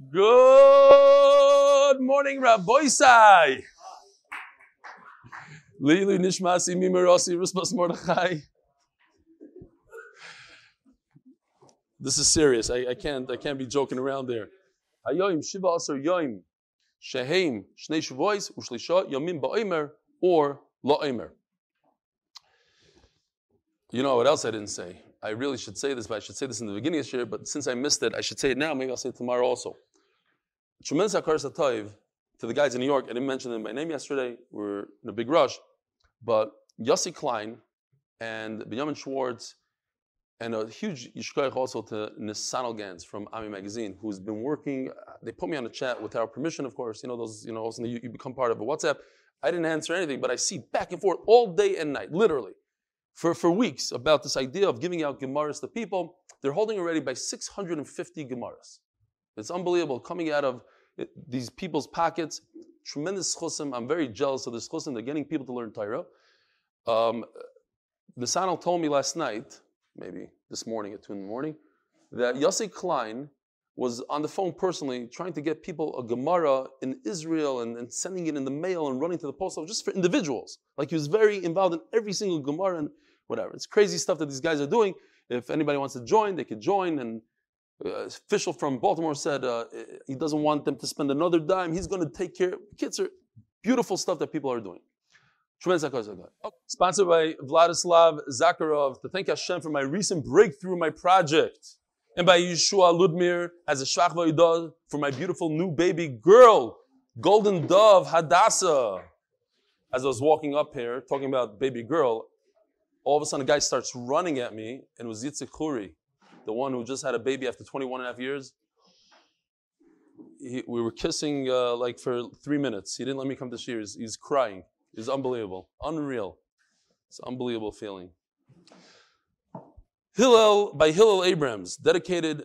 Good morning, Rabboisai. Nishmasi Mordechai. This is serious. I, I can't I can't be joking around there. Hayoim Shiva Asar Yoim Sheheim Shnei Shavuos Ushlisha Yomim or La'omer. You know what else I didn't say? I really should say this, but I should say this in the beginning of the year, but since I missed it, I should say it now. Maybe I'll say it tomorrow also. Tremendous Satoiv to the guys in New York. I didn't mention them by name yesterday. We're in a big rush. But Yossi Klein and Benjamin Schwartz and a huge yishkoich also to Nissan Gans from Ami Magazine, who's been working. They put me on a chat with our permission, of course. You know, those, you know, also you, you become part of a WhatsApp. I didn't answer anything, but I see back and forth all day and night, literally for, for weeks about this idea of giving out Gemaras to people. They're holding already by 650 Gemaras. It's unbelievable coming out of these people's pockets. Tremendous chusim. I'm very jealous of this chusim. They're getting people to learn Torah. Um, Nisanel told me last night, maybe this morning at 2 in the morning, that Yossi Klein was on the phone personally trying to get people a Gemara in Israel and, and, sending it in the mail and running to the post office just for individuals. Like he was very involved in every single Gemara. And whatever. It's crazy stuff that these guys are doing. If anybody wants to join, they could join. And uh, official from Baltimore said uh, he doesn't want them to spend another dime. He's going to take care. Kids are beautiful stuff that people are doing. Tremendous oh, Sponsored by Vladislav Zakharov to thank Hashem for my recent breakthrough my project. And by Yeshua Ludmir as a Shach for my beautiful new baby girl, Golden Dove Hadassah. As I was walking up here talking about baby girl, all of a sudden a guy starts running at me, and it was Yitzhak Khoury, the one who just had a baby after 21 and a half years. He, we were kissing uh, like for three minutes. He didn't let me come to Shir. He's, crying. It's unbelievable. Unreal. It's unbelievable feeling. Hillel, by Hillel Abrams, dedicated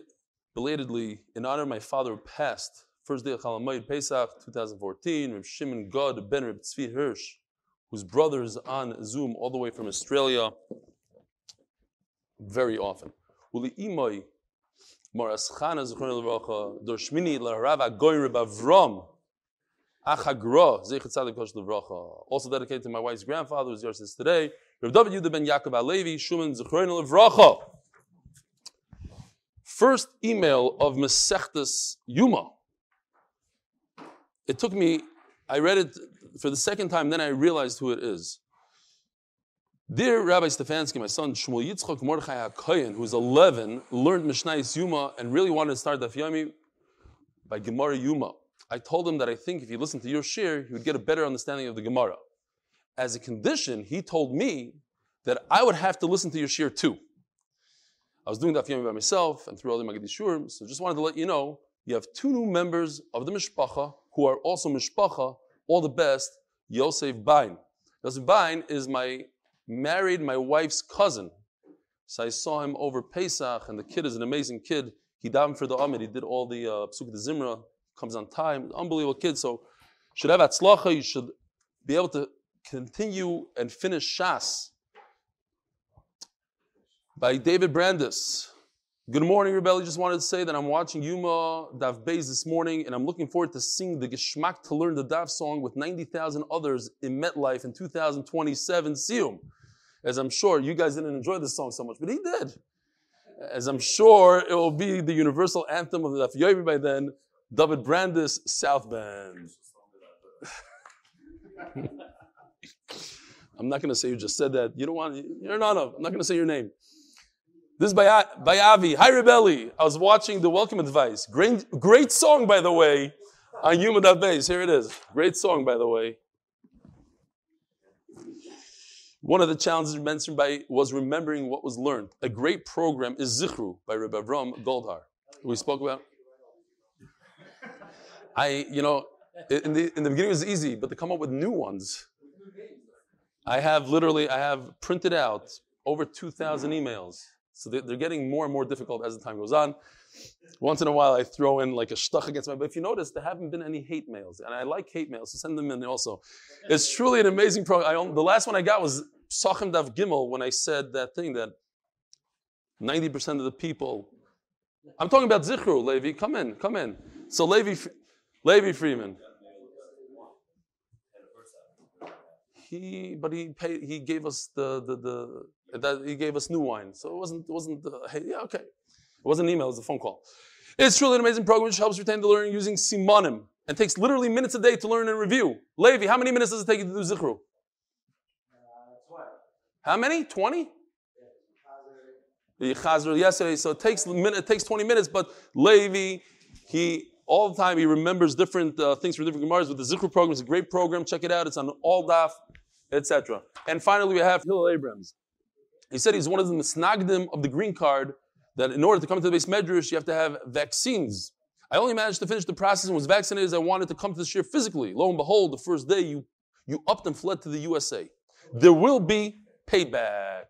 belatedly in honor of my father passed. First day of Chalamayid Pesach, 2014, Reb Shimon God ben Reb Tzvi Hirsch, whose brother is on Zoom all the way from Australia very often. Uli imoi Moras Chana Zichron Levracha Dorshmini Larav Agoy Reb Avram Tzadik Kosh Levracha. Also dedicated to my wife's grandfather, who's yours is today. Reb David Yudah ben Yaakov Alevi Shuman Zichron Levracha. First email of Mesechtes Yuma. It took me I read it for the second time, then I realized who it is. Dear Rabbi Stefansky, my son Shmuel Yitzchok Mordechai HaKoyen, who's 11, learned Mishnah Yuma and really wanted to start Daf Yomi by Gemara Yuma. I told him that I think if he listened to your shir, he would get a better understanding of the Gemara. As a condition, he told me that I would have to listen to your shir too. I was doing Daf Yomi by myself and through all the Magadishurim, so just wanted to let you know you have two new members of the Mishpacha who are also Mishpacha all the best, Yosef Bain. Yosef Bain is my married my wife's cousin. So I saw him over Pesach, and the kid is an amazing kid. He davened for the Amid. He did all the uh, Psuk de Zimra, comes on time, unbelievable kid. So should have atzlacha. You should be able to continue and finish Shas by David Brandis. Good morning, Rebelli. Just wanted to say that I'm watching Yuma Daf Beis this morning, and I'm looking forward to sing the Geschmack to learn the Dav song with 90,000 others in MetLife in 2027 See Sium. As I'm sure you guys didn't enjoy this song so much, but he did. As I'm sure it will be the universal anthem of the Daf Yomi by then, David Brandis, South Bend. I'm not going to say you just said that. You don't want, you're not, I'm not going to say your name. This is by, by Avi. Hi, Rebelli. I was watching the welcome advice. Great, great song, by the way, on Yuma Base. Here it is. Great song, by the way. One of the challenges mentioned by was remembering what was learned. A great program is Zichru by Rebbe Avram Goldhar. We spoke about. I, you know, in the, in the beginning it was easy, but to come up with new ones. I have literally, I have printed out over 2,000 emails so they're getting more and more difficult as the time goes on. Once in a while, I throw in like a shtuch against my. But if you notice, there haven't been any hate mails, and I like hate mails, so send them in also. It's truly an amazing program. the last one I got was Sachem Dav Gimel when I said that thing that 90% of the people. I'm talking about Zichru, Levi. Come in, come in. So Levi, Levi Freeman. He, but he paid. He gave us the the the. That he gave us new wine, so it wasn't it wasn't. The, hey, yeah, okay. It wasn't an email. It was a phone call. It's truly an amazing program which helps retain the learning using simonim and takes literally minutes a day to learn and review. Levi, how many minutes does it take you to do zichru? How many? 20? The Chazar yesterday, so it takes minute, it takes 20 minutes, but Levi, he all the time he remembers different uh, things from different Gemaras with the Zichru program. It's a great program. Check it out. It's on all daf, etc. And finally, we have Hillel Abrams. He said he's one of the misnagdim of the green card that in order to come to the base medrash, you have to have vaccines. I only managed to finish the process and was vaccinated as I wanted to come to the shir physically. Lo and behold, the first day you, you upped and fled to the USA. There will be payback.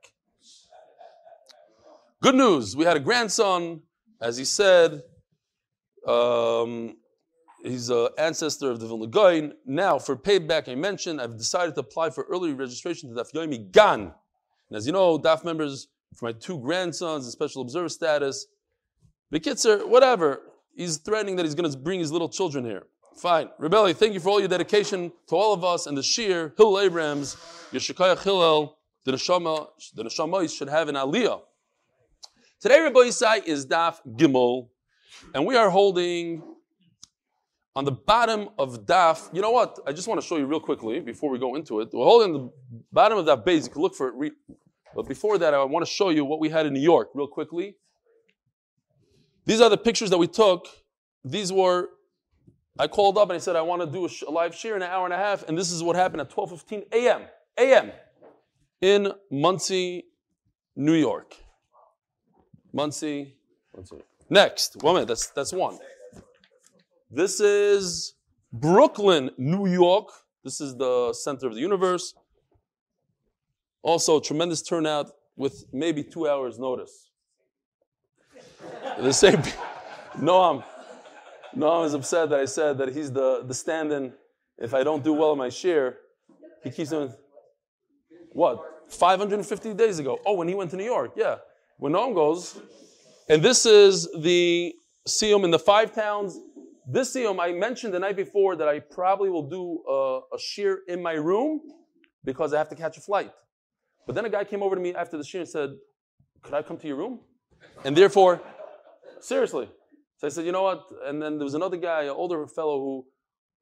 Good news, we had a grandson, as he said, um, he's an ancestor of the Vilna Gaon. Now, for payback, I mentioned, I've decided to apply for early registration to the Yomi Gan. And as you know, DAF members for my two grandsons in special observer status. Bekitzer, whatever. He's threatening that he's going to bring his little children here. Fine. Rebelli, thank you for all your dedication to all of us and the Shir, Hillel Abrams, Yeshikaya Hillel, the Neshama, the Neshama should have an Aliyah. Today, Rabbi Yisai is Daf Gimel, and we are holding on the bottom of Daf. You know what? I just want to show you real quickly before we go into it. We're holding the bottom of that base. You can look for it. But before that, I want to show you what we had in New York real quickly. These are the pictures that we took. These were, I called up and I said, I want to do a, live share in an hour and a half, and this is what happened at 12.15 a.m. a.m. in Monsey, New York. Monsey. Next, one minute, that's, that's one. This is Brooklyn, New York. This is the center of the universe. Also, tremendous turnout with maybe two hours' notice. The same. Noam. Noam is upset that I said that he's the, the stand in. If I don't do well in my share, he keeps doing. What? 550 days ago. Oh, when he went to New York. Yeah. When Noam goes. And this is the Siyum in the five towns. This Siyum, I mentioned the night before that I probably will do a, a shear in my room because I have to catch a flight. But then a guy came over to me after the shir and said, Could I come to your room? And therefore, seriously. So I said, You know what? And then there was another guy, an older fellow who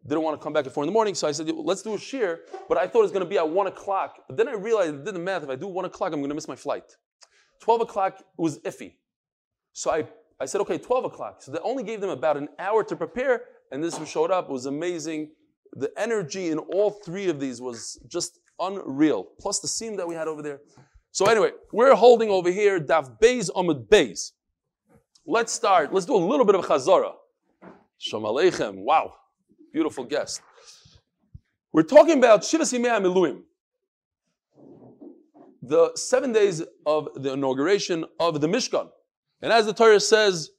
didn't want to come back at four in the morning. So I said, Let's do a shir. But I thought it was going to be at one o'clock. But then I realized, I did the math. If I do one o'clock, I'm going to miss my flight. 12 o'clock was iffy. So I, I said, Okay, 12 o'clock. So they only gave them about an hour to prepare. And this showed up. It was amazing. The energy in all three of these was just unreal. Plus the seam that we had over there. So anyway, we're holding over here Daf Beis Amud Beis. Let's start. Let's do a little bit of Chazara. Shalom Aleichem. Wow. Beautiful guest. We're talking about Shiva Simei Miluim. The seven days of the inauguration of the Mishkan. And as the Torah says,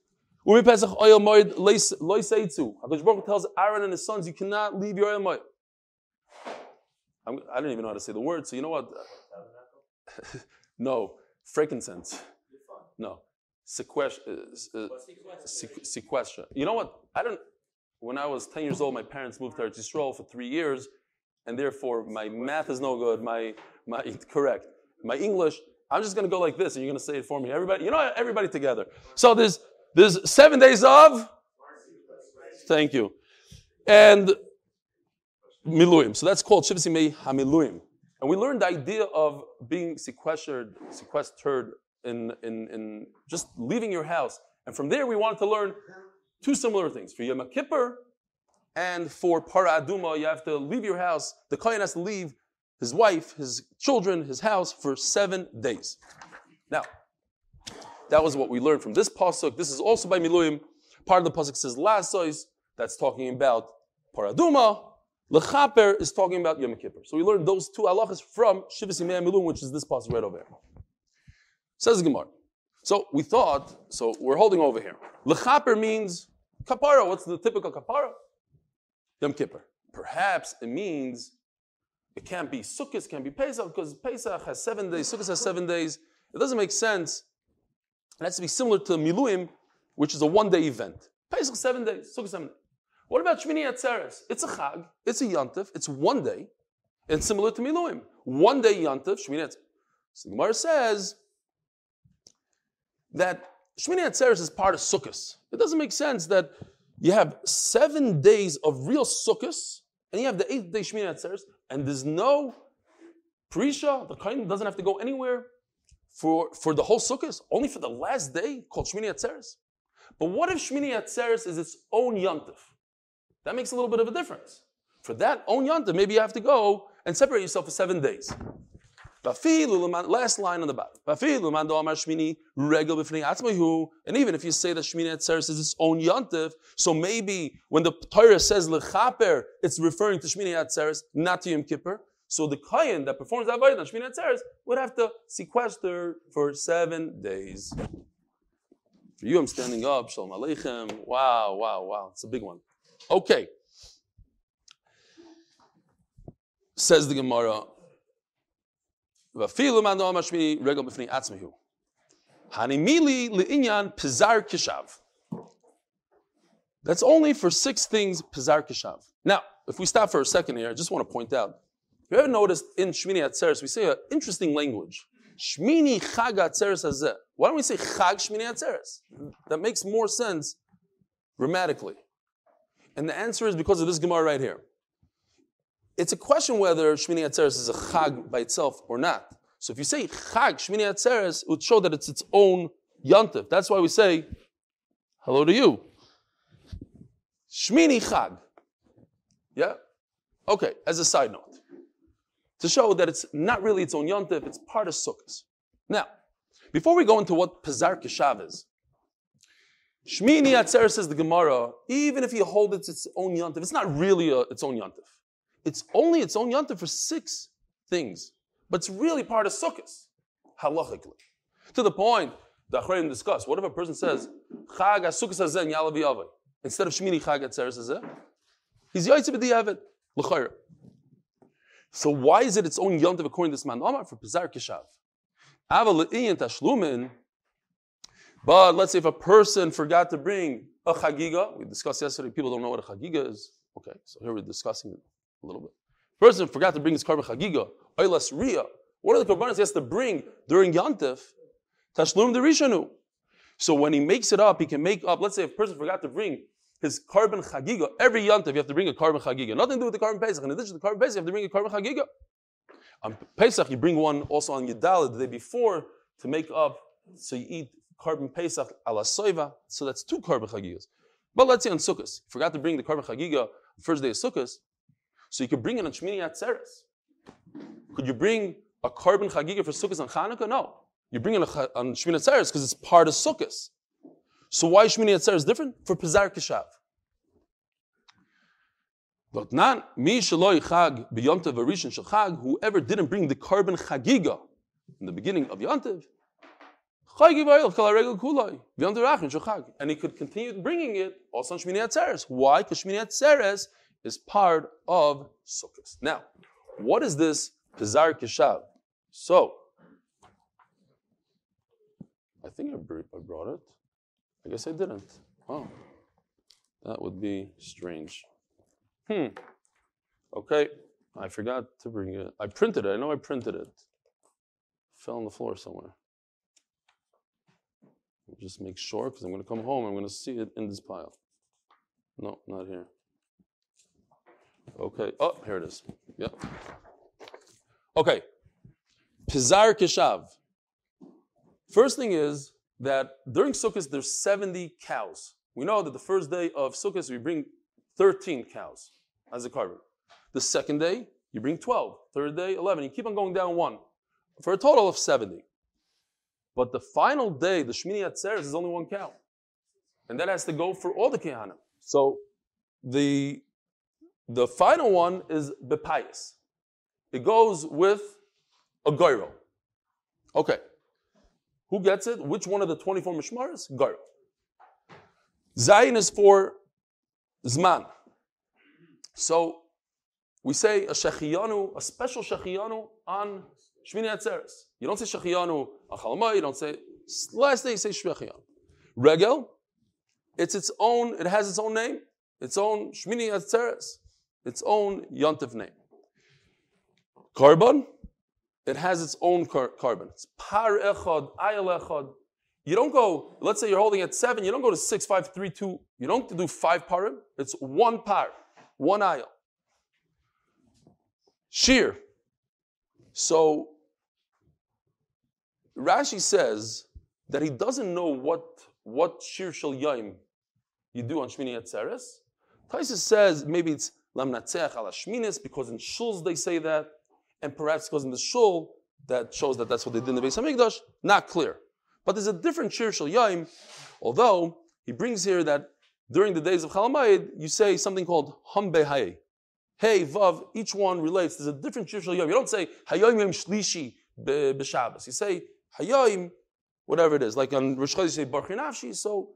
Umi Pesach Oyel Moed Loy Seitzu. HaKadosh Baruch tells Aaron and his sons, you cannot leave your Oyel Moed. I do not even know how to say the word, so you know what? no, frankincense. No, sequester. Uh, uh, sequester. You know what? I don't. When I was 10 years old, my parents moved to Eretz Yisrael for three years, and therefore my math is no good. My my correct. My English. I'm just going to go like this, and you're going to say it for me. Everybody, you know, everybody together. So there's there's seven days of. Thank you, and miluim. So that's called Shivsimei HaMiluim. And we learned the idea of being sequestered, sequestered in, in, in just leaving your house. And from there, we wanted to learn two similar things. For Yom Kippur and for Para Aduma, you have to leave your house. The Kohen has to leave his wife, his children, his house for seven days. Now, that was what we learned from this pasuk. This is also by Miluim. Part of the pasuk says Lasois. That's talking about Paraduma. Lechaper is talking about Yom Kippur. So we learned those two halachas from Shivas Yimei Milum, which is this passage right over here. Says Gemara. So we thought, so we're holding over here. Lechaper means kapara. What's the typical kapara? Yom Kippur. Perhaps it means it can't be Sukkot, can't be Pesach, because Pesach has seven days, Sukkot has seven days. It doesn't make sense. It has to be similar to Miluim, which is a one day event. Pesach seven days, Sukkot seven days. What about Shmini Atzeres? It's a Chag, it's a Yantif, it's one day, and similar to Miluim. One day Yantif, Shmini Atzeres. So Gemara says that Shmini Atzeres is part of Sukkot. It doesn't make sense that you have seven days of real Sukkot, and you have the eighth day Shmini Atzeres, and there's no Prisha, the kind doesn't have to go anywhere for, for the whole Sukkot, only for the last day called Shmini Atzeres. But what if Shmini Atzeres is its own Yantif? That makes a little bit of a difference. For that own Yantif, maybe you have to go and separate yourself for seven days. Last line on the bottom. And even if you say that Shmini Atzeres is its own yontif, so maybe when the Torah says Lechaper, it's referring to Shmini Atzeres, not to Yom Kippur. So the Kayan that performs Avodah on Shmini Atzeres would have to sequester for seven days. For you, I'm standing up. Shalom Aleichem. Wow, wow, wow. It's a big one. Okay. Says the Gemara. That's only for six things pizar kishav. Now, if we stop for a second here, I just want to point out. If you ever noticed in Shmini Atzeres, we say an interesting language. Shmini Chag Atzeres Hazeh. Why don't we say Chag Shmini Atzeres? That makes more sense grammatically. And the answer is because of this Gemara right here. It's a question whether Shmini Atzeres is a Chag by itself or not. So if you say Chag Shmini Atzeres, it would show that it's its own yontif. That's why we say, hello to you. Shmini Chag. Yeah? Okay, as a side note to show that it's not really its own yontif, it's part of Sukkot. Now, before we go into what Pazar Keshav is, Shmini Atzer says the Gemara, even if you hold it's its own yontif, it's not really a, its own yontif. It's only its own yontif for six things, but it's really part of Sukkot, halachically. To the point, the Achreim discuss, what if a person says, Chag HaSukkot Hazeh Yalav instead of Shmini Chag Atzer Hazeh? He's Yaitze B'di'avet, L'chayr. So why is it its own yontiv according to this man Omar for Pizar Kishav? tashlumin. But let's say if a person forgot to bring a chagiga, we discussed yesterday, people don't know what a chagiga is. Okay, so here we're discussing it a little bit. Person forgot to bring his korban chagiga, oilas ria. What are the korbanos he has to bring during yontif? Tashlum the rishanu. So when he makes it up, he can make up. Let's say a person forgot to bring his korban chagiga. Every yontav you have to bring a korban chagiga. Nothing to do with the korban pesach. In addition to the korban pesach, you have to bring a korban chagiga. On Pesach, you bring one also on Yedalad the day before to make up. So you eat korban pesach ala soiva. So that's two korban chagigas. But let's say on Sukkot, forgot to bring the korban chagiga first day of Sukkot, so you could bring it on Shmini Atzeres. Could you bring a korban chagiga for Sukkot on Chanukah? No. You bring it on Shmini Atzeres because it's part of Sukkot. So why Shmini Atzer is different? For Pizar Kishav. Whoever didn't bring the korban chagiga in the beginning of yontev, and he could continue bringing it also on Shmini Atzeres. Why? Because Shmini Atzeres is part of Sukkot. Now, what is this Pizar Kishav? So, I think I brought it. I guess I didn't. Oh, that would be strange. Hmm. Okay, I forgot to bring it. I printed it. I know I printed it. Fell on the floor somewhere. Just make sure because I'm going to come home. I'm going to see it in this pile. No, not here. Okay. Oh, here it is. Yep. Okay. Pizar Keshav. First thing is that during Sukkot there's 70 cows. We know that the first day of Sukkot we bring 13 cows as a korban. The second day you bring 12. Third day 11. You keep on going down one for a total of 70. But the final day, the Shmini Atzeres, is only one cow, and that has to go for all the kehanim. So the the final one is bepayis. It goes with a goyro. Okay. Who gets it? Which one of the 24 mishmaris? Gar. Zayin is for Zman. So we say a shechiyanu, a special shechiyanu on Shmini Atzeres. You don't say shechiyanu on Chalmai, you don't say, last day you say shechiyanu. Regel, It's its own, it has its own name, its own Shmini Atzeres, its own Yontif name. Korban, it has its own car- korban. It's par echad, ayal echad. You don't go, let's say you're holding at seven, you don't go to six, five, three, two. You don't do five parim. It's one par, one ayal. Shear. So Rashi says that he doesn't know what what shir shel yaim you do on Shmini Atzeres. Taisus says maybe it's lam natzeach ala shminis because in shuls they say that, and perhaps because in the shul that shows that that's what they did in the Beis Hamikdash. Not clear, but there's a different shir shel yaim. Although he brings here that during the days of Chalamayid you say something called hum hay. Hey, Vav, each one relates. There's a different shir shel yom. You don't say Hayoim Yom Shlishi b'Shabbos. You say Hayoim, whatever it is. Like on Rosh Chodesh, you say Baruch Nafshi. So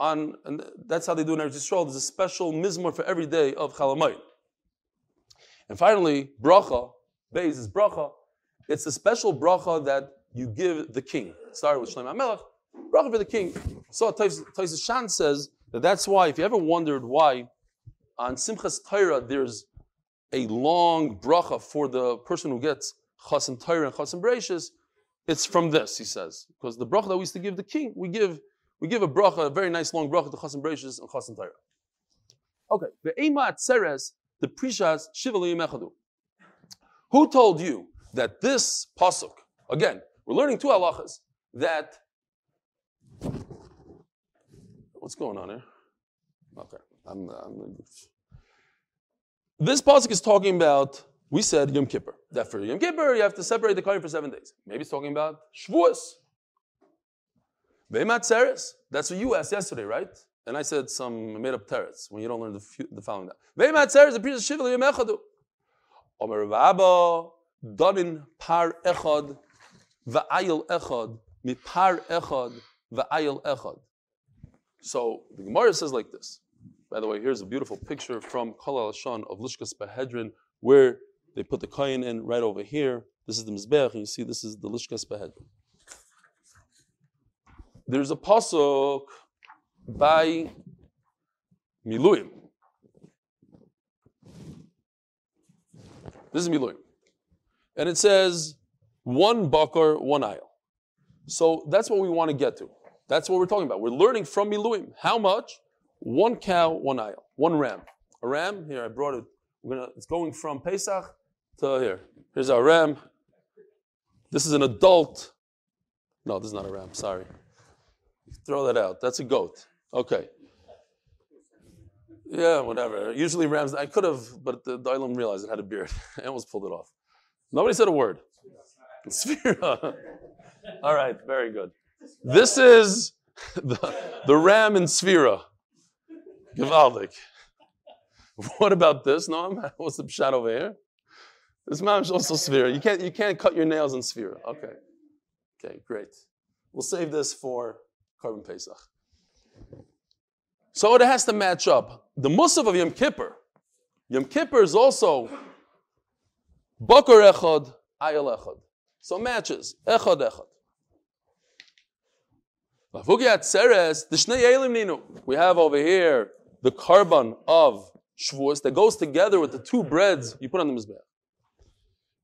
on, and that's how they do in Eretz Yisrael. There's a special mizmor for every day of Chalamayim. And finally, bracha, Beis is bracha. It's a special bracha that you give the king. Started with Shlomo HaMelech. Bracha for the king. So Taisus Shan says that that's why, if you ever wondered why on Simchas Torah there's a long bracha for the person who gets chasim Torah and chasim Bereishis, it's from this, he says. Because the bracha that we used to give the king, we give we give a bracha, a very nice long bracha to chasim Bereishis and chasim Torah. Okay, the Ema Tzeres, the Prishas Shivali Mechadu. Who told you that this pasuk, again, we're learning two halachas, that what's going on here? Okay. I'm, I'm, this pasuk is talking about. We said Yom Kippur. That for Yom Kippur you have to separate the kohen for seven days. Maybe it's talking about Shavuos. Veimat Seres. That's what you asked yesterday, right? And I said some made up teretz when you don't learn the, the following. Veimat Seres. The priest Shiva Yom Echadu. Omer Rabba Donin Par Echad Va'ayil Echad Mi Par Echad Va'ayil Echad. So the Gemara says like this. By the way, here's a beautiful picture from Kol Al of Lishkas Behedrin, where they put the coin in right over here. This is the Mizbeach, and you see this is the Lishkas Behedrin. There's a pasuk by Miluim. This is Miluim. And it says, one bakar, one aisle. So that's what we want to get to. That's what we're talking about. We're learning from Miluim. How much? One cow, one aisle, one ram. A ram, here I brought it. We're gonna, it's going from Pesach to here. Here's our ram. This is an adult. No, this is not a ram, sorry. Throw that out. That's a goat. Okay. Yeah, whatever. Usually rams, I could have, but the Dailam realized it had a beard. I almost pulled it off. Nobody said a word. Sphira. All right, very good. This is the, the ram in Sphira. Givaldik. What about this, Noam? What's the shot over here? This man is also sphere. You can't, you can't cut your nails in sphere. Okay. Okay, great. We'll save this for Korban Pesach. So it has to match up. The Musaf of Yom Kippur. Yom Kippur is also Bakar Echad, Ayel Echad. So matches. Echad Echad. We have over here the korban of Shavuos that goes together with the two breads you put on the Mizbeach.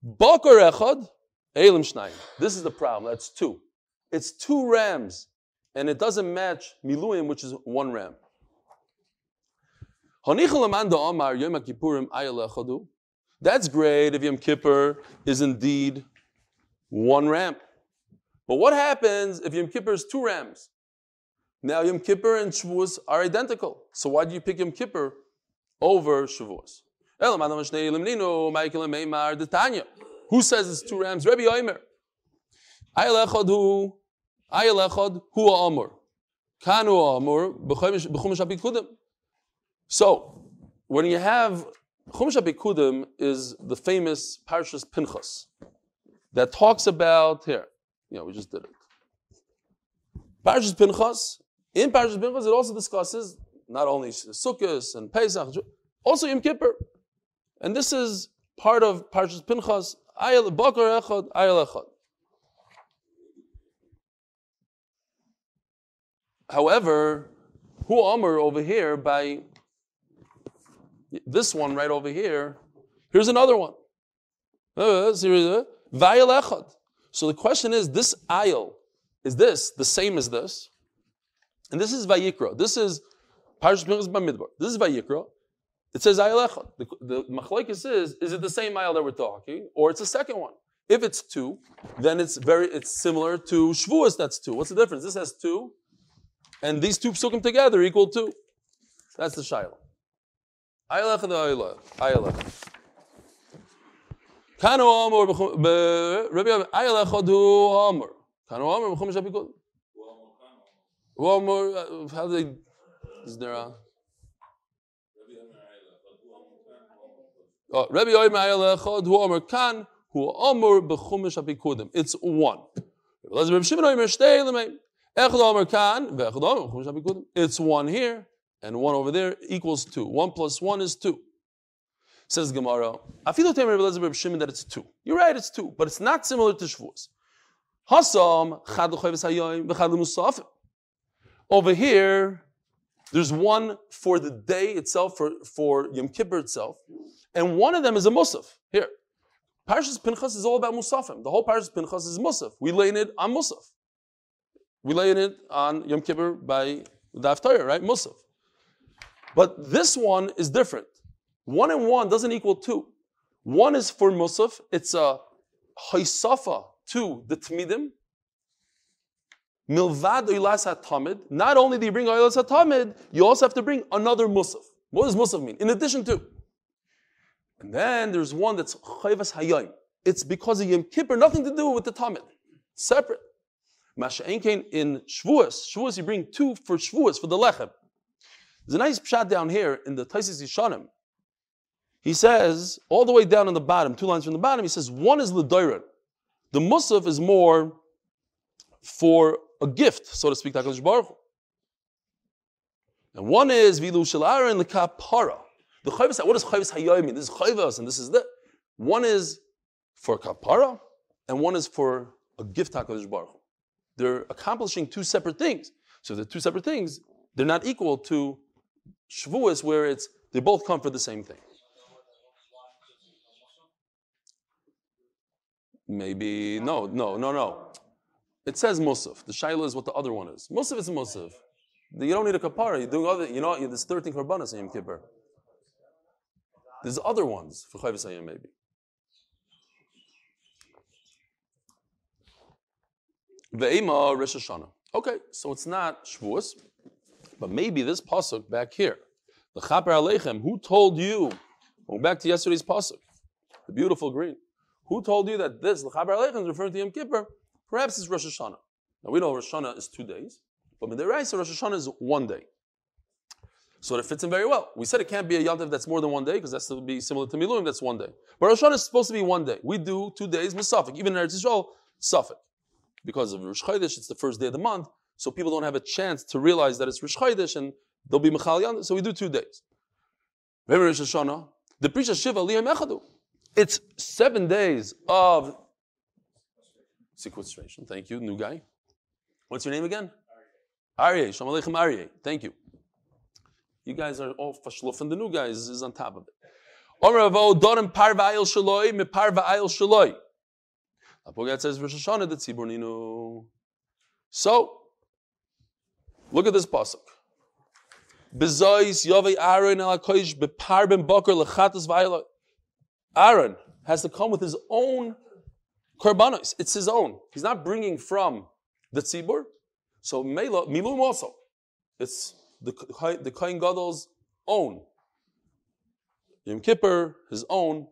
Bakar echad, elim shnayim. This is the problem. That's two. It's two rams, and it doesn't match miluim, which is one ram. That's great if Yom Kippur is indeed one ram. But what happens if Yom Kippur is two rams? Now Yom Kippur and Shavuos are identical. So why do you pick Yom Kippur over Shavuos? Who says it's two rams? Rabbi Omer. Ayel echad hu, amor. Kanu amor b'chumash apikudim. So, when you have Chumash apikudim is the famous Parshas Pinchas that talks about here. Yeah, we just did it. Parshas Pinchas in Parshas Pinchas, it also discusses not only Sukkot and Pesach, also Yom Kippur. And this is part of Parshas Pinchas, Ayel Bakar Echad, Ayel Echad. However, Who Amr over here by this one right over here. Here's another one. Uh, echad. So the question is, this ayil, is this the same as this? And this is Vayikra. This is Parshas Bamidbar. This is Vayikra. It says ayil echad. The, the machlekes is, is it the same ayil that we're talking, or it's a second one? If it's two, then it's very it's similar to Shavuos. That's two. What's the difference? This has two, and these two psukim together equal two. That's the shiloh. Ayil echad ayil echad. Kanu Amor Rabbi Ayel Echad Hu Amor. Kanu Amor B'chumash Apikod. Amor. Uh, how do they? Is there a? Oh, Rabbi Yoim Ayel Echad Hu Amor Kan Hu Amor B'chumash Apikodim. It's one. Rabbi Shimon Omer Shtei Lemei. It's one here and one over there equals two. One plus one is two. Says Gemara, Afilu Tamer Reb Shimon that it's two. You're right, it's two, but it's not similar to Shavuos. Hasam Over here, there's one for the day itself, for, for Yom Kippur itself, and one of them is a Musaf. Here, Parshas Pinchas is all about Musafim. The whole Parshas Pinchas is Musaf. We lay in it on Musaf. We lay it on Yom Kippur by the right? Musaf. But this one is different. One and one doesn't equal two. One is for Musaf, it's a Haisafa to the Tmidim. Milvad Oilas HaTamid. Not only do you bring Oilas HaTamid, you also have to bring another Musaf. What does Musaf mean? In addition to. And then there's one that's Chayvas Hayayim. It's because of Yom Kippur, nothing to do with the Tamid. Separate. Masha'enkein in Shavuos. Shavuos, you bring two for Shavuos, for the Lechem. There's a nice pshat down here in the Taisis Yishanim. He says, all the way down on the bottom, two lines from the bottom, he says, one is L'dairan. The Musaf is more for a gift, so to speak, Baruch Hu. And one is Vilu Shalara and the chayvus, what does chayvus mean? This is chayvus and this is that. One is for kapara, and one is for a gift Hakadosh Baruch. They're accomplishing two separate things. So the two separate things, they're not equal to Shavuos, where it's they both come for the same thing. Maybe no, no, no, no. It says Musaf. The Shaila is what the other one is. Musaf is Musaf. You don't need a kapara. You're doing other. You know, there's 13 korbanos in Yom Kippur. There's other ones for Chayv maybe. Ve'ema Rosh Hashanah. Okay, so it's not Shavuos, but maybe this pasuk back here, the Chaper Aleichem. Who told you? Going back to yesterday's pasuk, the beautiful green. Who told you that this L'chaber Aleichem is referring to Yom Kippur? Perhaps it's Rosh Hashanah. Now we know Rosh Hashanah is two days, but Midiraisa Rosh Hashanah is one day. So it fits in very well. We said it can't be a Yantav that's more than one day because that's to be similar to Miluim, that's one day. But Rosh Hashanah is supposed to be one day. We do two days Misafik, even in Eretz Yisrael, Safik. Because of Rosh Chodesh, it's the first day of the month, so people don't have a chance to realize that it's Rosh Chodesh and they'll be Mechal Yantav, so we do two days. Remember Hashanah? The Prisha Shiva Liyam Echadu. It's seven days of sequestration. Thank you, new guy. What's your name again? Aryeh. Shalom Aleichem Aryeh. Thank you. You guys are all fashluf, and the new guy is, on top of it. Oravo dorim parva ayil shaloi me parva ayil shaloi. Apogat says Rosh Hashanah the tzibur ninu. So, look at this pasuk. Bezois yovei Aaron ben boker lechatas vayiloi. Aaron has to come with his own korbanos. It's his own. He's not bringing from the tzibur. So milum also. It's the the Kohen Gadol's own. Yom Kippur, his own.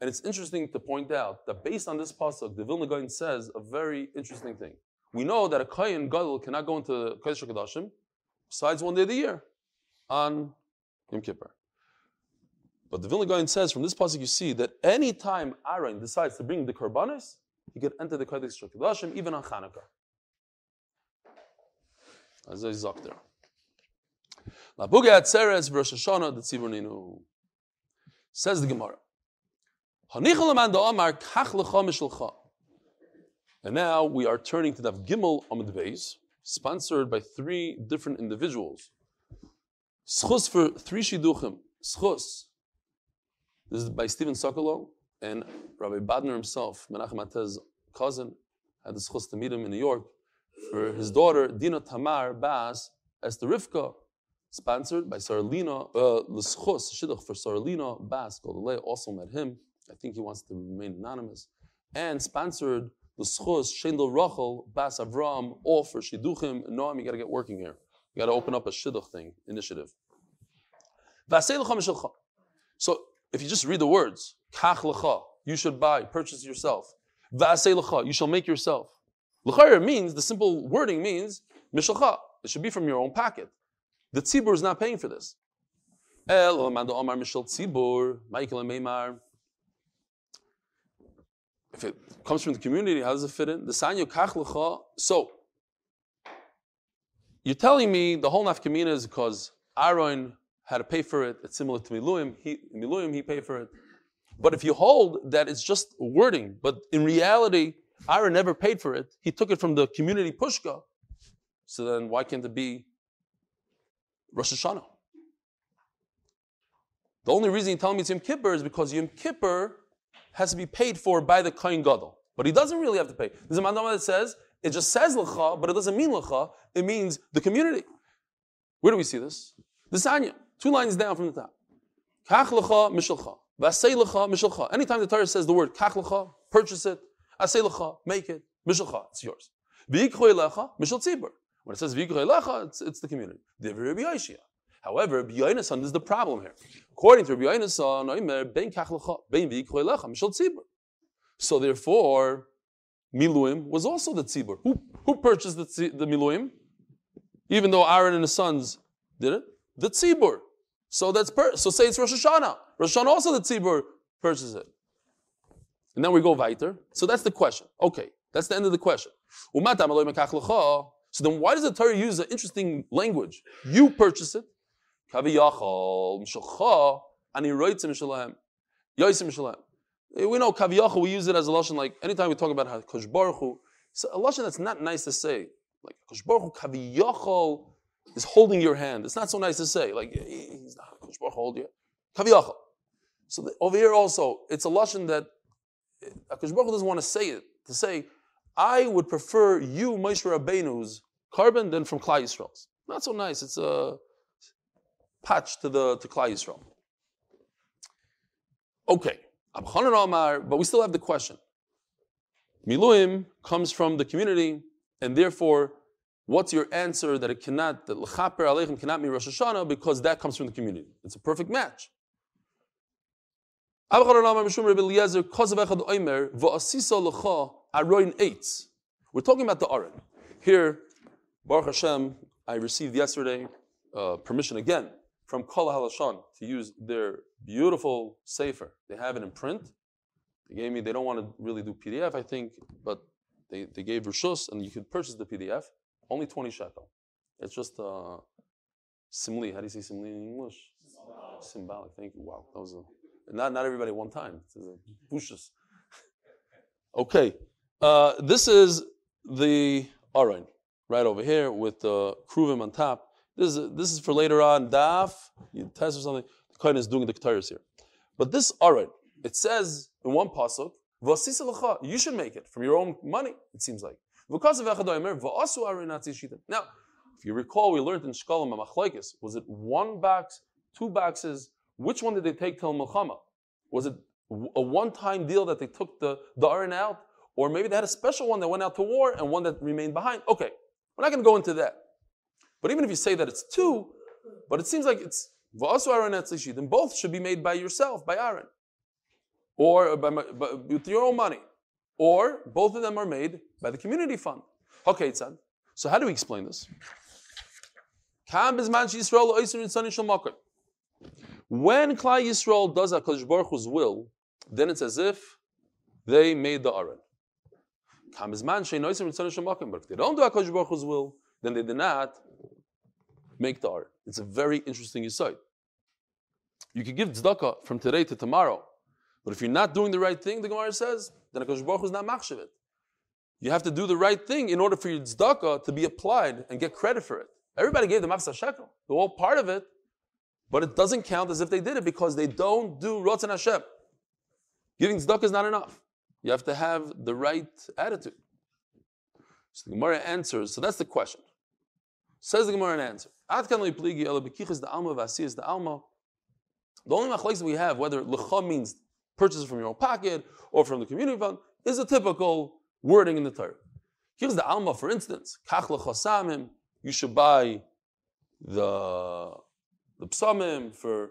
And it's interesting to point out that based on this pasuk, the Vilna Gaon says a very interesting thing. We know that a Kohen Gadol cannot go into Kodesh Kodashim besides one day of the year on Yom Kippur. But the Vilna Gaon says from this passage you see that any time Aaron decides to bring the korbanos, he can enter the Kodesh Kodashim even on Chanukah. As I zok there. Says the Gemara. And now we are turning to the Gimel Amid Beis, sponsored by three different individuals Schus for three shiduchim. Schus. This is by Stephen Sokolow and Rabbi Badner himself, Menachem Atez's cousin, had the schus to meet him in New York for his daughter Dina Tamar Bas Esther Rivka, sponsored by Saralina, uh, L'schus Shidduch for Saralina Bas also met him. I think he wants to remain anonymous. And sponsored L'schus Shendel Rachel Bas Avram, all for Shidduchim. Noam, you got to get working here. You got to open up a Shidduch thing, initiative. So if you just read the words, Kach L'cha, you should buy, purchase yourself. L'cha, you shall make yourself. L'chayr means, the simple wording means, Mishalcha, it should be from your own pocket. The tzibur is not paying for this. El Omar Mishal Tzibur, Michael and Meimar. If it comes from the community, how does it fit in? The Sanyo Kach So, you're telling me the whole nafkamina is because Aaron had to pay for it. It's similar to Miluim. He, Miluim, he paid for it. But if you hold that it's just wording, but in reality, Aaron never paid for it, he took it from the community pushka, so then why can't it be Rosh Hashanah? The only reason you're telling me it's Yom Kippur is because Yom Kippur has to be paid for by the Kohen Gadol. But he doesn't really have to pay. There's a mandama that says, it just says L'cha, but it doesn't mean L'cha, it means the community. Where do we see this? The Sanya. Two lines down from the top. Kach lecha mishalcha. Vasei lecha mishalcha. Anytime the Torah says the word kach lecha, purchase it. Asei lecha, make it. Mishalcha, it's yours. V'yikroy lecha mishal tzibur. When it says v'yikroy lecha, it's, it's the community. Yoshia. However, Rabbi Yonasan is the problem here. According to Rabbi Oimer ben kach lecha, ben v'yikroy lecha mishal tzibur. So therefore, Miluim was also the tzibur. Who, who purchased the, the Miluim? Even though Aaron and his sons did it? The tzibur. So that's per- so say it's Rosh Hashanah. Rosh Hashanah also the tzibur purchases it. And then we go weiter. So that's the question. Okay, that's the end of the question. So then why does the Torah use an interesting language? You purchase it. We know kaviyachol, we use it as a lashon like anytime we talk about Hakadosh Baruch Hu, so a lashon that's not nice to say. Like Hakadosh Baruch Hu is holding your hand. It's not so nice to say. Like he's not hold you. Kaviyachal. So the, over here also, it's a lashon that uh, Akash Baruch doesn't want to say it. To say, I would prefer you, Moshe Rabbeinu's korban than from Klal Yisrael's. Not so nice. It's a patch to the to Klal Yisrael. Okay, Abchanan Omar, but we still have the question. Miluim comes from the community, and therefore What's your answer that it cannot, that l'chaper aleichem cannot be Rosh Hashanah because that comes from the community? It's a perfect match. We're talking about the Aron. Here, Baruch Hashem, I received yesterday uh, permission again from Kol HaLashon to use their beautiful Sefer. They have it in print. They gave me, they don't want to really do PDF, I think, but they, they gave Rishus and you could purchase the PDF. Only 20 shekel. It's just uh, simile. How do you say simile in English? Symbolic. Symbolic. Thank you. Wow. That was a, not, not everybody one time. Bushes. okay. Uh, this is the Aron right over here with the kruvim on top. This is, this is for later on. Daf, you test or something. The Kohen is doing the Keteris here. But this Aron, it says in one pasuk, you should make it from your own money, it seems like. Now, if you recall, we learned in Shkolim Machlaikis, was it one box, two boxes? Which one did they take till Milchama? Was it a one-time deal that they took the, the iron out? Or maybe they had a special one that went out to war and one that remained behind? Okay, we're not going to go into that. But even if you say that it's two, but it seems like it's Va'asu Aaron then both should be made by yourself, by Aaron. Or by, by, with your own money. Or both of them are made by the community fund. Okay, Tzad. So how do we explain this? When Klal Yisrael does HaKadosh Baruch Hu's will, then it's as if they made the Aron. But if they don't do HaKadosh Baruch Hu's will, then they did not make the art. It's a very interesting insight. You could give tzedakah from today to tomorrow, but if you're not doing the right thing, the Gemara says, then HaKadosh Baruch Hu is not machshavit. You have to do the right thing in order for your tzedakah to be applied and get credit for it. Everybody gave the mafsa shekel. The whole part of it But it doesn't count as if they did it because they don't do Ratzon Hashem. Giving tzedakah is not enough. You have to have the right attitude. So the Gemara answers, so that's the question. Says the Gemara an answer. The only machlekes we have, whether lecha means purchase from your own pocket or from the community fund, is a typical wording in the Torah. Here's the alma, for instance. You should buy the the psalmim for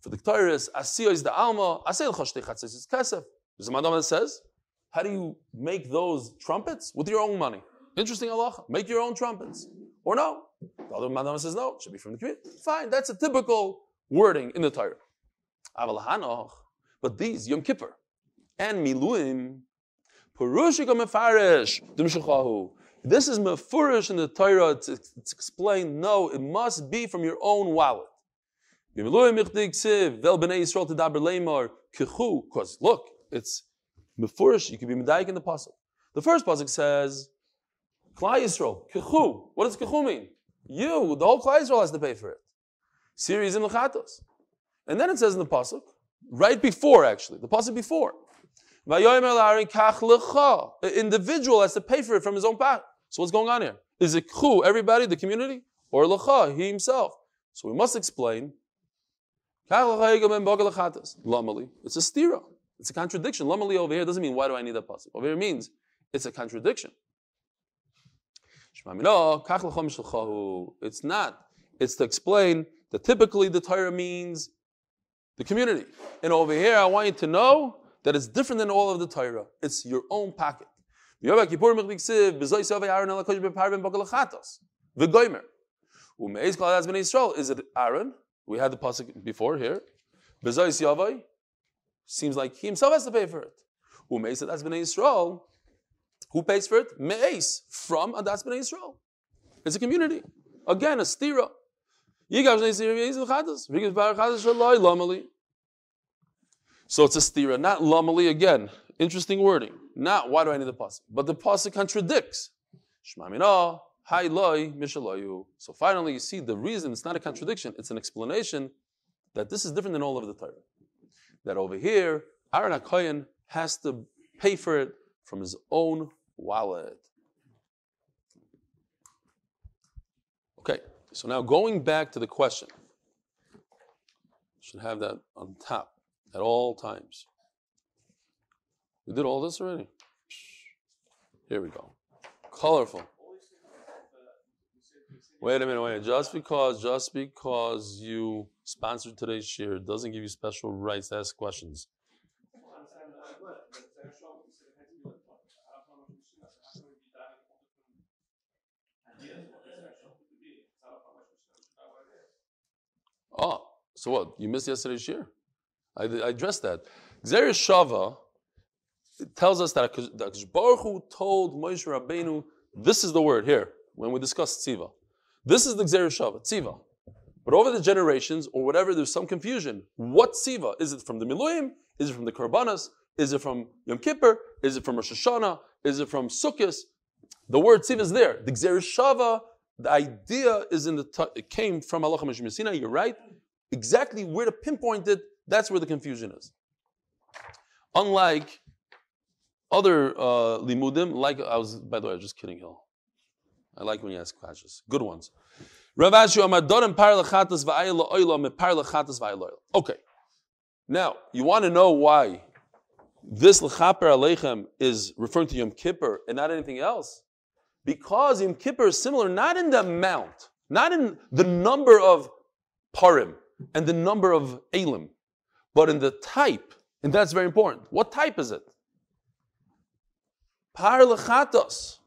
for the Torahs. Asiya is the alma. L'chashtei chatzis is kesef. Madam says, how do you make those trumpets with your own money? Interesting Allah. Make your own trumpets. Or no. The other madam says no, it should be from the community. Fine, that's a typical wording in the Torah. But these, Yom Kippur and Miluim, Purushika Mefarish, This is Mefurish in the Torah. It's, explained, no, it must be from your own wallet. Because look, it's Mefurish, you can be Medaik in the puzzle. The first puzzle says, Klai Yisrael, Kechu. What does Kechu mean? You, the whole Klai Yisrael has to pay for it. Se'ir izim Lechatos. And then it says in the Pasuk, right before actually, the Pasuk before, an individual has to pay for it from his own pocket. So what's going on here? Is it Chu, everybody, the community? Or Lecha, he himself? So we must explain. Lamali. It's a stira. It's a contradiction. Lamali over here doesn't mean why do I need that pasuk. Over here means it's a contradiction. It's not. It's to explain that typically the Torah means the community. And over here, I want you to know that it's different than all of the Torah. It's your own pocket. Is it Aaron? We had the pasuk before here. Seems like he himself has to pay for it. Yisrael. Who pays for it? Me'es, from Adas B'nai Yisrael. It's a community. Again, a stira. So it's a stira, not lamali again. Interesting wording. Not why do I need the pasuk, but the pasuk contradicts. So finally, you see the reason. It's not a contradiction. It's an explanation that this is different than all of the Torah. That over here, Aaron HaKoyen has to pay for it from his own wallet. Okay, so now going back to the question, should have that on top at all times. We did all this already. Here we go. Colorful. Wait a minute, wait. Just because, just because you sponsored today's share doesn't give you special rights to ask questions. Oh, so what? You missed yesterday's share? I, I addressed that. Gezeira Shava tells us that Baruch Hu told Moshe Rabbeinu, this is the word here, when we discuss Tziva. This is the Gezeira Shava, Tziva. But over the generations, or whatever, there's some confusion. What Tziva? Is it from the Miluim? Is it from the Karbanas? Is it from Yom Kippur? Is it from Rosh Hashanah? Is it from Sukkot? The word Tziva is there. The Gezeira Shava the idea is in the it came from Allah Mishmesina, you're right. Exactly where to pinpoint it, that's where the confusion is. Unlike other uh, limudim, like I was, by the way, I was just kidding, Hill. I like when you ask questions. Good ones. Okay. Now, you want to know why this L'chaper Aleichem is referring to Yom Kippur and not anything else? Because Yom Kippur is similar not in the amount, not in the number of parim and the number of elim, but in the type. And that's very important. What type is it? Par lechatos.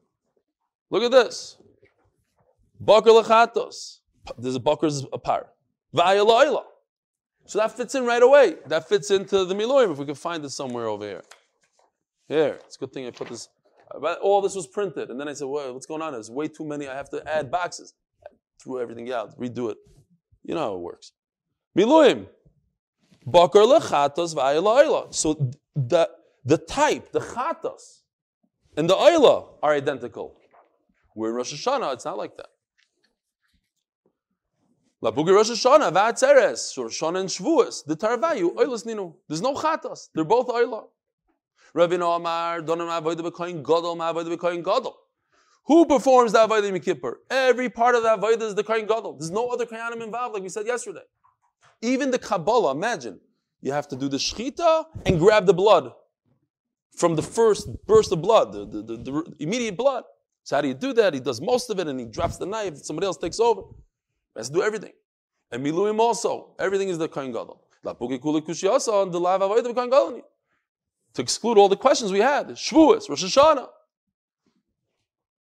Look at this. Bakar lechatos. There's a bakar, a par. Va'ayala So that fits in right away. That fits into the miloim if we can find it somewhere over here. Here. It's a good thing I put this but all this was printed. And then I said, well, what's going on? There's way too many. I have to add boxes. I threw everything out, redo it. You know how it works. Miluim. Bakar lechatos v'ayla So the, the type, the chatos, and the ayla are identical. We're in Rosh Hashanah, it's not like that. Lapugi Rosh Hashanah, Vatzeres, Rosh Hashanah and Shavuos, the Tarvayu, Oilas Ninu. There's no Chatas. They're both Oilah. Ravina Amar, Donam Avodah B'Koyin Gadol, Avodah B'Koyin Gadol. Who performs the Avodah Kippur? Every part of the Avodah is the Kohen Gadol. There's no other Kohanim involved, like we said yesterday. Even the Kabbalah, imagine, you have to do the Shechita and grab the blood from the first burst of blood, the, the, the, the, immediate blood. So how do you do that? He does most of it and he drops the knife, somebody else takes over. To do everything. And Miluim also, everything is the Kohen Gadol. To exclude all the questions we had, Shavuos, Rosh Hashanah.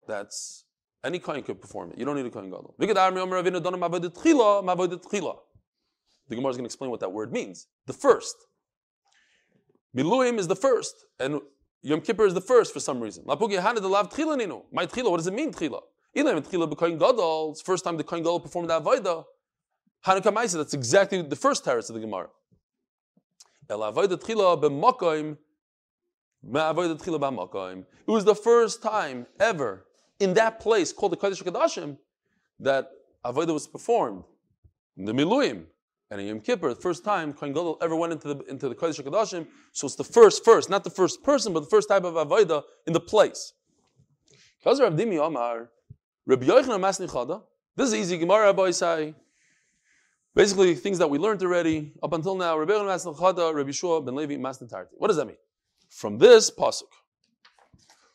That's any kohen could perform it. You don't need a kohen gadol. The Gemara is going to explain what that word means. The first. Miluim is the first, and Yom Kippur is the first for some reason. My tchila, what does it mean tchila? It's first time the kohen gadol performed that avodah. Hanukkah Maisa. That's exactly the first terutz of the Gemara. It was the first time ever in that place called the Kodesh Kadashim that Avodah was performed, In the Miluim. And in Yom Kippur, the first time Kohen Gadol ever went into the, into the Kodesh Kadashim, so it's the first, first, not the first person, but the first type of Avodah in the place. This is easy. Gemara Rabbi say. Basically, things that we learned already up until now. Rabbi Yeshua ben Levi What does that mean? From this pasuk,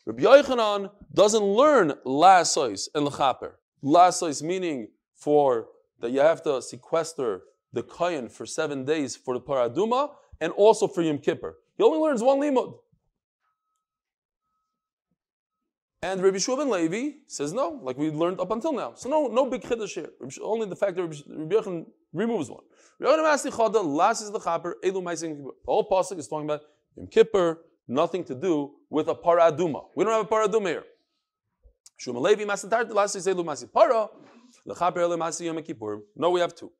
Rabbi Yochanan doesn't learn lasois and lechaper. Lasois meaning for that you have to sequester the kohen for seven days for the paraduma and also for Yom Kippur. He only learns one limud. And Rabbi Shua ben Levi says no, like we learned up until now. So no, no big chiddush here. Only the fact that Rabbi Yochanan removes one. Rabbi Yochanan asks the is the chaper, elu ma'ising All pasuk is talking about Yom Kippur, nothing to do with a paraduma. We don't have a paraduma here. Shumalevi masatar last say lumasi para lechaper lemasi yom. No, we have two.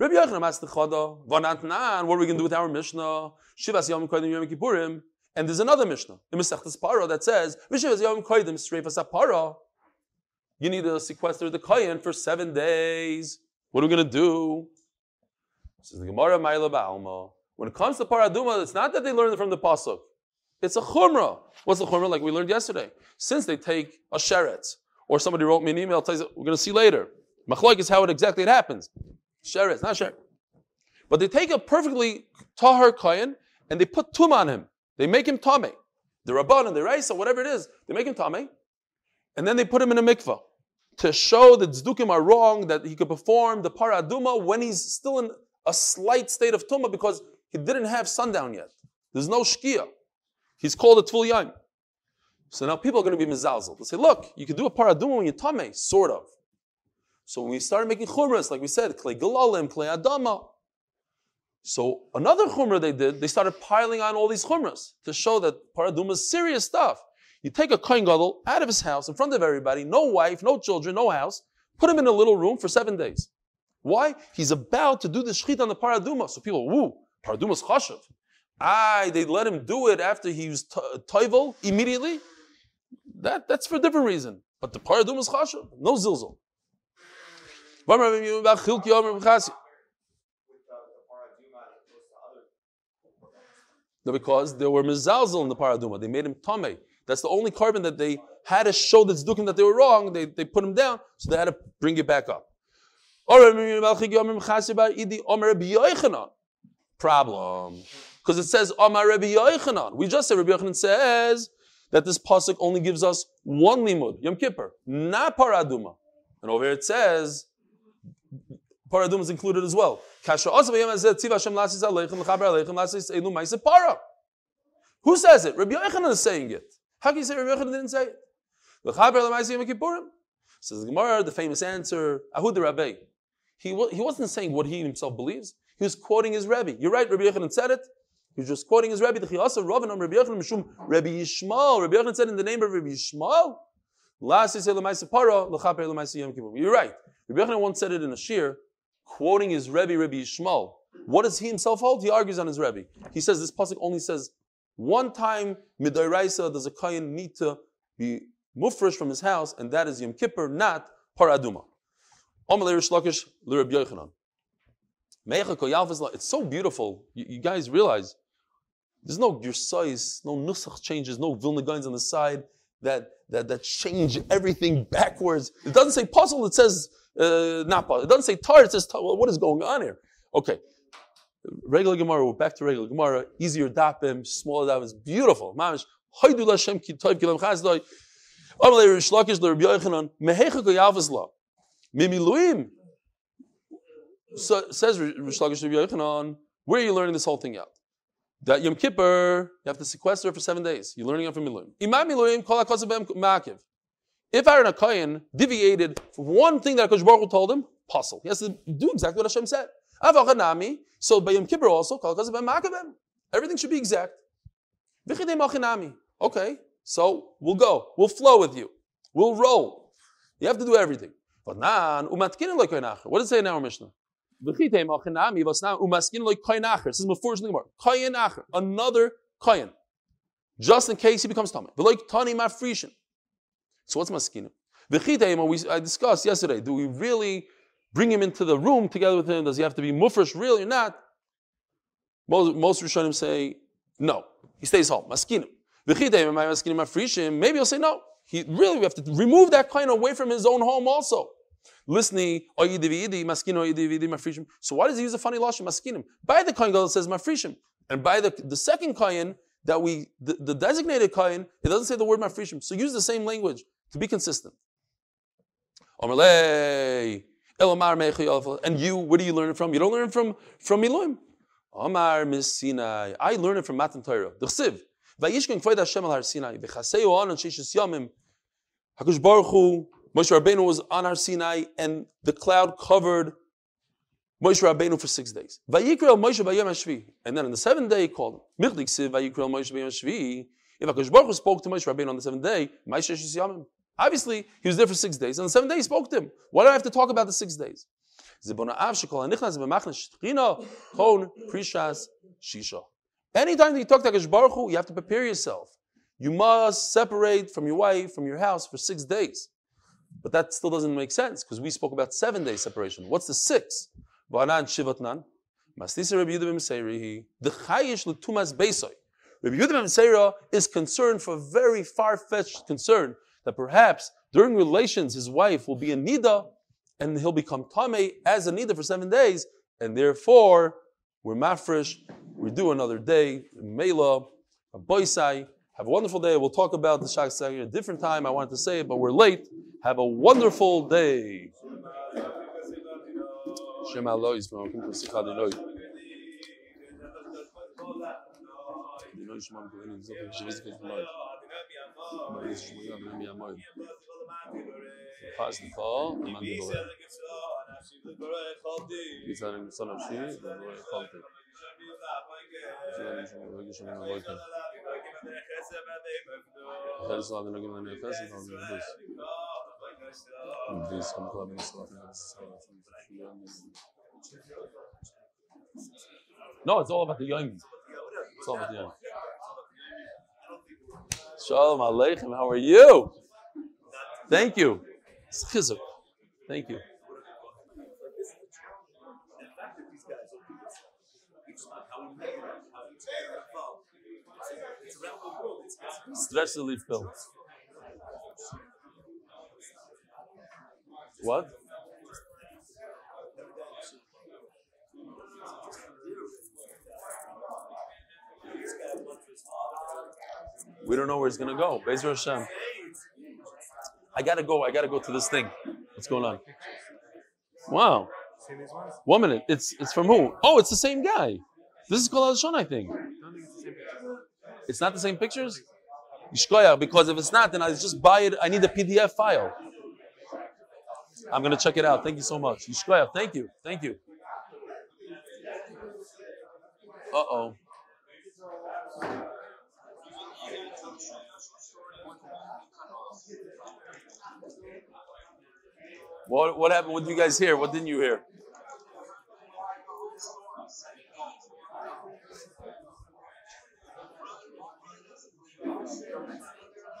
Rabbi Yochanan the chada vanatnan. What are we going to do with our Mishnah? Shivas yom kodim yom. And there's another Mishnah in Masechtas Para that says V'shivas yom kodim streifas para. You need to sequester the kohen for seven days. What are we going to do? Says the Gemara Ma'ila. When it comes to paraduma, it's not that they learned it from the pasuk. It's a chumrah. What's the chumrah? Like we learned yesterday. Since they take a sheret, or somebody wrote me an email, tells you, we're going to see later. Machloik is how it exactly it happens. Sheret, not sheret. But they take a perfectly tahar kohen and they put tum on him. They make him tame. The rabban and the raisa, whatever it is, they make him tame, and then they put him in a mikvah to show that zdukim are wrong, that he could perform the paraduma when he's still in a slight state of tumah because he didn't have sundown yet. There's no shkia. He's called a Tvul Yaim. So now people are going to be mizalzel. They'll say, look, you can do a paraduma when you're tame, sort of. So when we started making chumras, like we said, clay galalim, clay adama. So another chumrah they did, they started piling on all these chumras to show that paraduma is serious stuff. You take a kohen gadol out of his house in front of everybody, no wife, no children, no house, put him in a little room for seven days. Why? He's about to do the shchit on the paraduma. So people, woo, paraduma's chashav. I they let him do it after he was toivel immediately. That, that's for a different reason. But the paradum is chashav, no zilzal. No, because there were mizalzel in the paraduma. They made him tame. That's the only korban that they had to show the tzdukim that they were wrong. They, they put him down, so they had to bring it back up. Problem. Because it says Amar Rabbi Yochanan. We just said Rabbi Yochanan says that this pasuk only gives us one limud, Yom Kippur, not paraduma. And over here it says paraduma is included as well. Who says it? Rabbi Yochanan is saying it. How can you say Rabbi Yochanan didn't say it? Says the Gemara, the famous answer, Ahud the Rabbi. He, he wasn't saying what he himself believes. He was quoting his Rebbe. You're right, Rabbi Yochanan said it. He's just quoting his Rebbe. The Chiyasa Ravanam Rabbi Yochanan Mishum Rabbi Yishmael. Rabbi Yochanan said in the name of Rabbi Yishmael, You're right. Rabbi Yochanan once said it in a shir, quoting his Rebbe, Rabbi Yishmael. What does he himself hold? He argues on his Rebbe. He says this pasuk only says one time midairaisa does a kain need to be mufresh from his house, and that is Yom Kippur, not paraduma. It's so beautiful. You guys realize there's no your no nusach changes, no Vilna Gaons on the side that, that, that change everything backwards. It doesn't say puzzle, it says uh, not puzzle. It doesn't say tar, it says tar. Well, what is going on here? Okay. Regular Gemara, we're back to regular Gemara. Easier dapim, smaller dapim. Beautiful. Mamish. Haydu. So, says Reish Lakish Rabbi Yochanan, where are you learning this whole thing out? That Yom Kippur, you have to sequester for seven days. You're learning it from Miluim. Imam Miluim, kol makiv. If Aaron HaKoyen deviated from one thing that Hakadosh Baruch Hu told him, puzzle. He has to do exactly what Hashem said. Avachanami, so by Yom Kippur also. Everything should be exact. Okay, so we'll go. We'll flow with you. We'll roll. You have to do everything. But What does it say in our Mishnah? This is Mufresh in Gemara. Another kohen. Just in case he becomes Tameh. So what's maskinim? I discussed yesterday. Do we really bring him into the room together with him? Does he have to be mufresh really or not? Most, most Rishonim say no. He stays home. Maskinim. Maybe he'll say no. He really we have to remove that kind away from his own home also listening, so why does he use a funny lashon maskinim? By the kohen gadol says mafrishim, and by the, the second kohen that we the, the designated kohen it doesn't say the word mafrishim. So use the same language to be consistent. And you, where do you learn it from? You don't learn it from from Miluim. Omar Sinai. I learn it from Matan Torah. The Chsiv. Vayishkin kvoid Hashem al Har Sinai. V'chaseu on and sheishis yamim. Hakush Baruch Hu Moshe Rabbeinu was on Har Sinai, and the cloud covered Moshe Rabbeinu for six days. And then on the seventh day he called him. If Hakadosh Baruch spoke to Moshe Rabbeinu on the seventh day, Obviously, he was there for six days. On the seventh day, he spoke to him. Why do I have to talk about the six days? Anytime that you talk to Hakadosh Baruch you have to prepare yourself. You must separate from your wife, from your house for six days. But that still doesn't make sense because we spoke about seven day separation. What's the six? V'anan shivatnan. Mastisa Rabbi Yehuda ben Beseira. The chayish l'tumas beisoy. Rabbi ben Beseira is concerned for a very far-fetched concern that perhaps during relations his wife will be a nida and he'll become tame as a nida for seven days, and therefore we're mafresh. We do another day, mela, a boisai. Have a wonderful day. We'll talk about the Shak at a different time. I wanted to say it, but we're late. Have a wonderful day. No, it's all about the young. It's all about the young. Shalom Aleichem, how are you? Thank you. Thank you. Leaf pill. What? We don't know where it's gonna go. Bezer Hashem. I gotta go. I gotta go to this thing. What's going on? Wow. One minute. It's it's from who? Oh, it's the same guy. This is called Al I think. It's not the same pictures? Because if it's not, then I just buy it. I need the PDF file. I'm going to check it out. Thank you so much. Thank you. Thank you. Uh oh. What, what happened? What did you guys hear? What didn't you hear?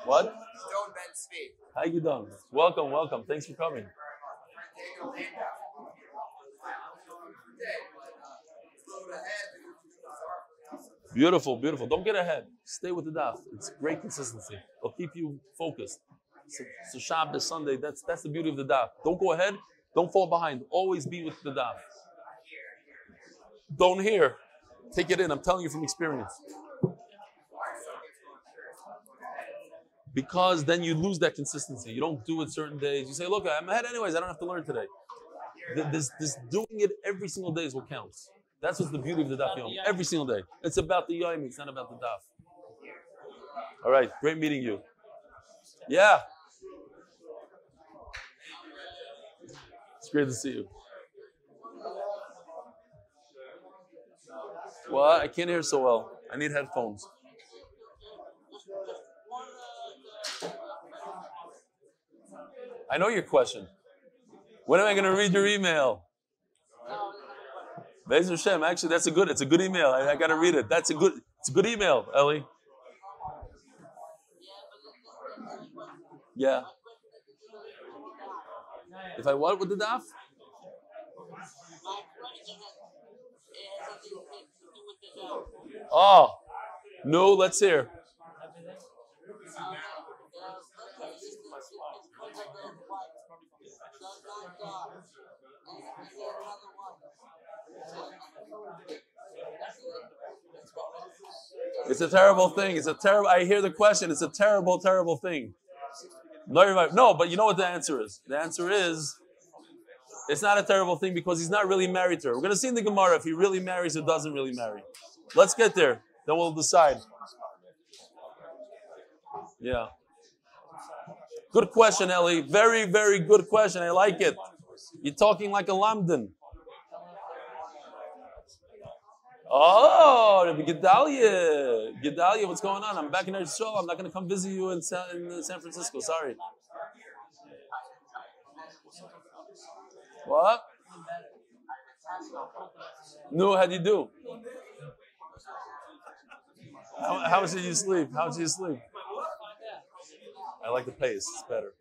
What? How you doing? Welcome, welcome. Thanks for coming. Beautiful, beautiful. Don't get ahead. Stay with the daf. It's great consistency. It'll keep you focused. So, so Shabbos, Sunday, that's that's the beauty of the daf. Don't go ahead. Don't fall behind. Always be with the daf. Don't hear. Take it in. I'm telling you from experience. Because then you lose that consistency. You don't do it certain days. You say, look, I'm ahead anyways. I don't have to learn today. This, this doing it every single day is what counts. That's what's the beauty of the daf yom. Every single day. It's about the yom. It's not about the daf. All right. Great meeting you. Yeah. It's great to see you. What? I can't hear so well. I need headphones. I know your question. When am I going to read your email? Bezer Hashem, actually, that's a good. It's a good email. I, I got to read it. That's a good. It's a good email, Ellie. Yeah. If I what with the daf? Oh, no. Let's hear. It's a terrible thing. It's a terrible. I hear the question. It's a terrible, terrible thing. No, but you know what the answer is? The answer is it's not a terrible thing because he's not really married to her. We're going to see in the Gemara if he really marries or doesn't really marry. Let's get there. Then we'll decide. Yeah. Good question, Ellie. Very, very good question. I like it. You're talking like a lamdan. Oh, Rabbi Gedalia. Gedalia, what's going on? I'm back in Israel. I'm not going to come visit you in San, in San Francisco. Sorry. What? No, how do you do? How, how much did you sleep? How much did you sleep? I like the pace. It's better.